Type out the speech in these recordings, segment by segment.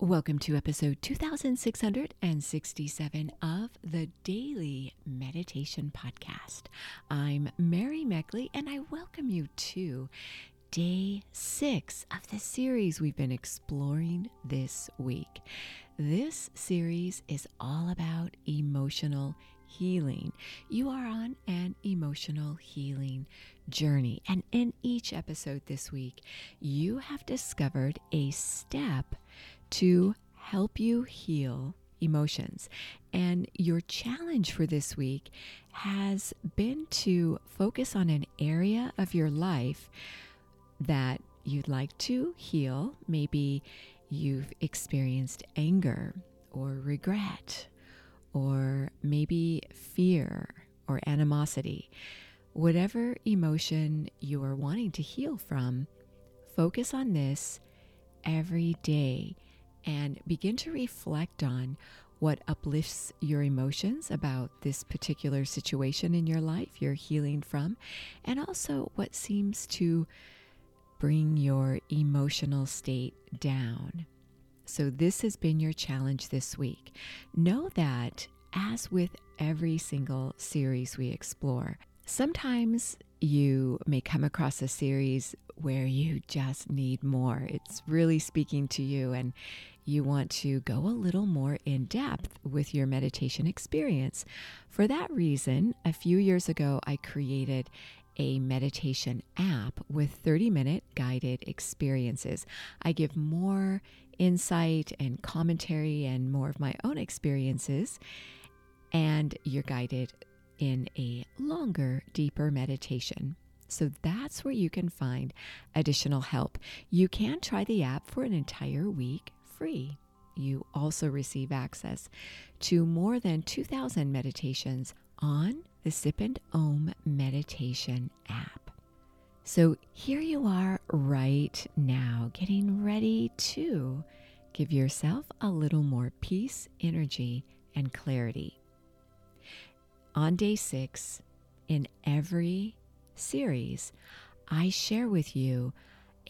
Welcome to episode 2667 of the Daily Meditation Podcast. I'm Mary Meckley, and I welcome you to day six of the series we've been exploring this week. This series is all about emotional healing. You are on an emotional healing journey, and in each episode this week, you have discovered a step to help you heal emotions. And your challenge for this week has been to focus on an area of your life that you'd like to heal. Maybe you've experienced anger or regret, or maybe fear or animosity. Whatever emotion you are wanting to heal from, focus on this every day and begin to reflect on what uplifts your emotions about this particular situation in your life you're healing from, and also what seems to bring your emotional state down. So, this has been your challenge this week. Know that, as with every single series we explore, sometimes you may come across a series where you just need more. It's really speaking to you, and you want to go a little more in depth with your meditation experience. For that reason, a few years ago, I created a meditation app with 30 minute guided experiences. I give more insight and commentary and more of my own experiences, and you're guided in a longer, deeper meditation. So that's where you can find additional help. You can try the app for an entire week free. You also receive access to more than 2,000 meditations on the Sip and Om meditation app. So here you are right now, getting ready to give yourself a little more peace, energy, and clarity. On day six, in every series, I share with you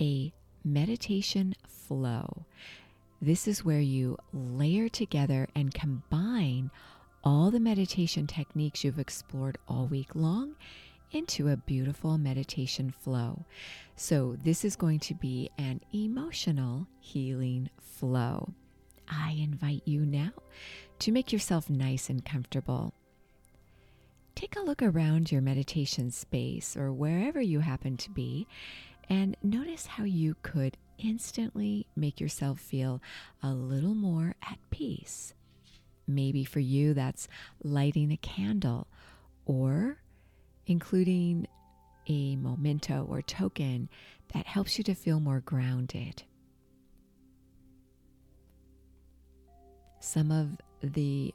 a meditation flow. This is where you layer together and combine all the meditation techniques you've explored all week long into a beautiful meditation flow. So, this is going to be an emotional healing flow. I invite you now to make yourself nice and comfortable. Take a look around your meditation space or wherever you happen to be and notice how you could instantly make yourself feel a little more at peace. Maybe for you, that's lighting a candle or including a memento or token that helps you to feel more grounded. Some of the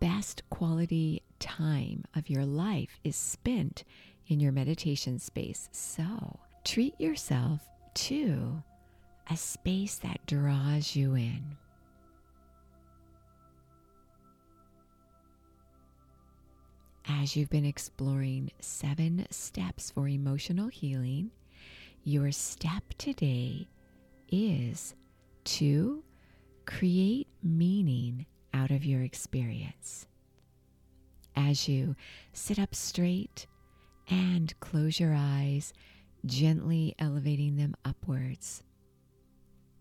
best quality time of your life is spent in your meditation space. So treat yourself to a space that draws you in. As you've been exploring seven steps for emotional healing, your step today is to create meaning out of your experience. As you sit up straight and close your eyes, gently elevating them upwards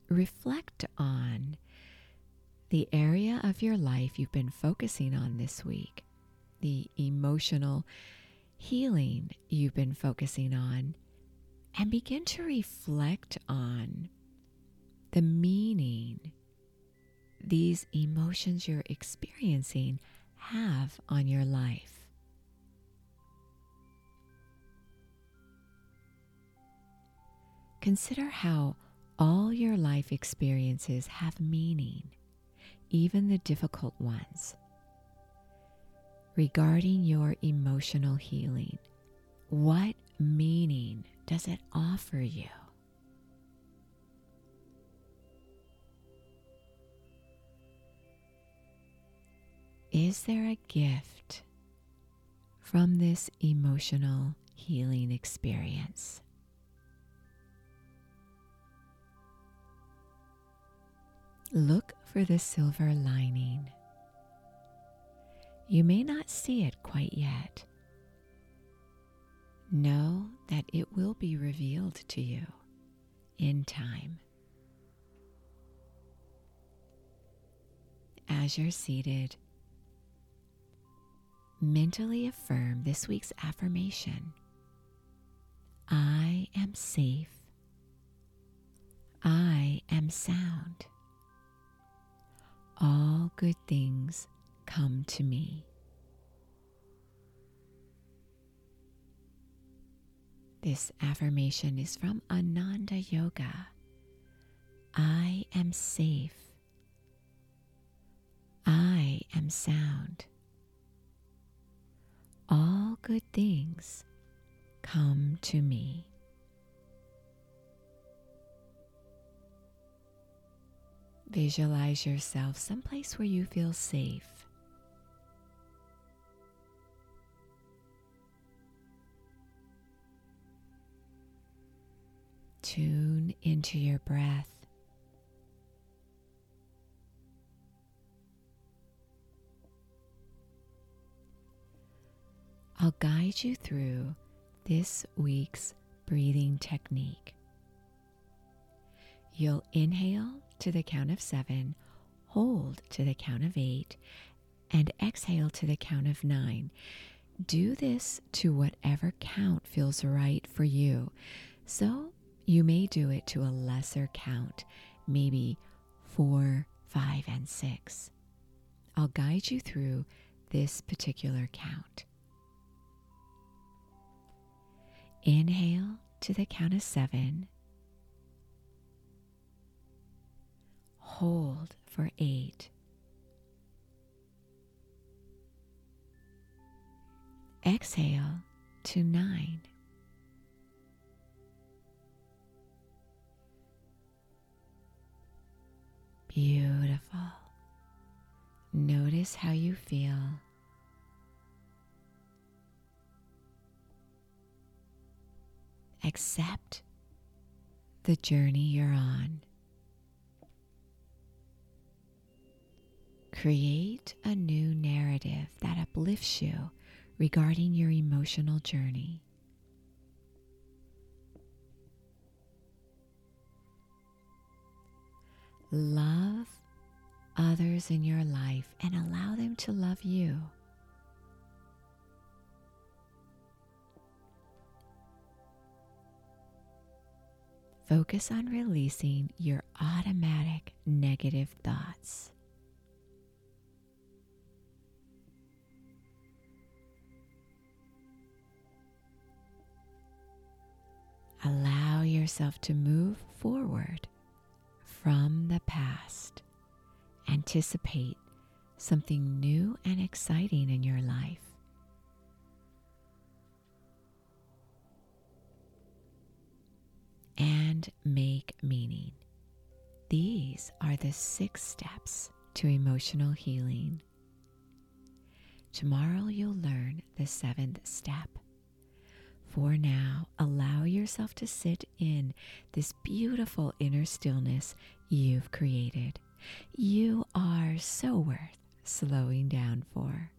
reflect on the area of your life you've been focusing on this week, the emotional healing you've been focusing on, and begin to reflect on the meaning these emotions you're experiencing have on your life. Consider how all your life experiences have meaning, even the difficult ones. Regarding your emotional healing, what meaning does it offer you? Is there a gift from this emotional healing experience? Look for the silver lining. You may not see it quite yet. Know that it will be revealed to you in time. As you're seated, mentally affirm this week's affirmation I am safe. I am sound. All good things come to me. This affirmation is from Ananda Yoga. I am safe. I am sound. All good things come to me. Visualize yourself someplace where you feel safe. Tune into your breath. I'll guide you through this week's breathing technique. You'll inhale to the count of seven, hold to the count of eight, and exhale to the count of nine. Do this to whatever count feels right for you. So you may do it to a lesser count, maybe four, five, and six. I'll guide you through this particular count. Inhale to the count of seven. Hold for eight. Exhale to nine. Beautiful. Notice how you feel. Accept the journey you're on. Create a new narrative that uplifts you regarding your emotional journey. Love others in your life and allow them to love you. Focus on releasing your automatic negative thoughts. Allow yourself to move forward from the past. Anticipate something new and exciting in your life. And make meaning. These are the six steps to emotional healing. Tomorrow you'll learn the seventh step for now, allow yourself to sit in this beautiful inner stillness you've created. You are so worth slowing down for.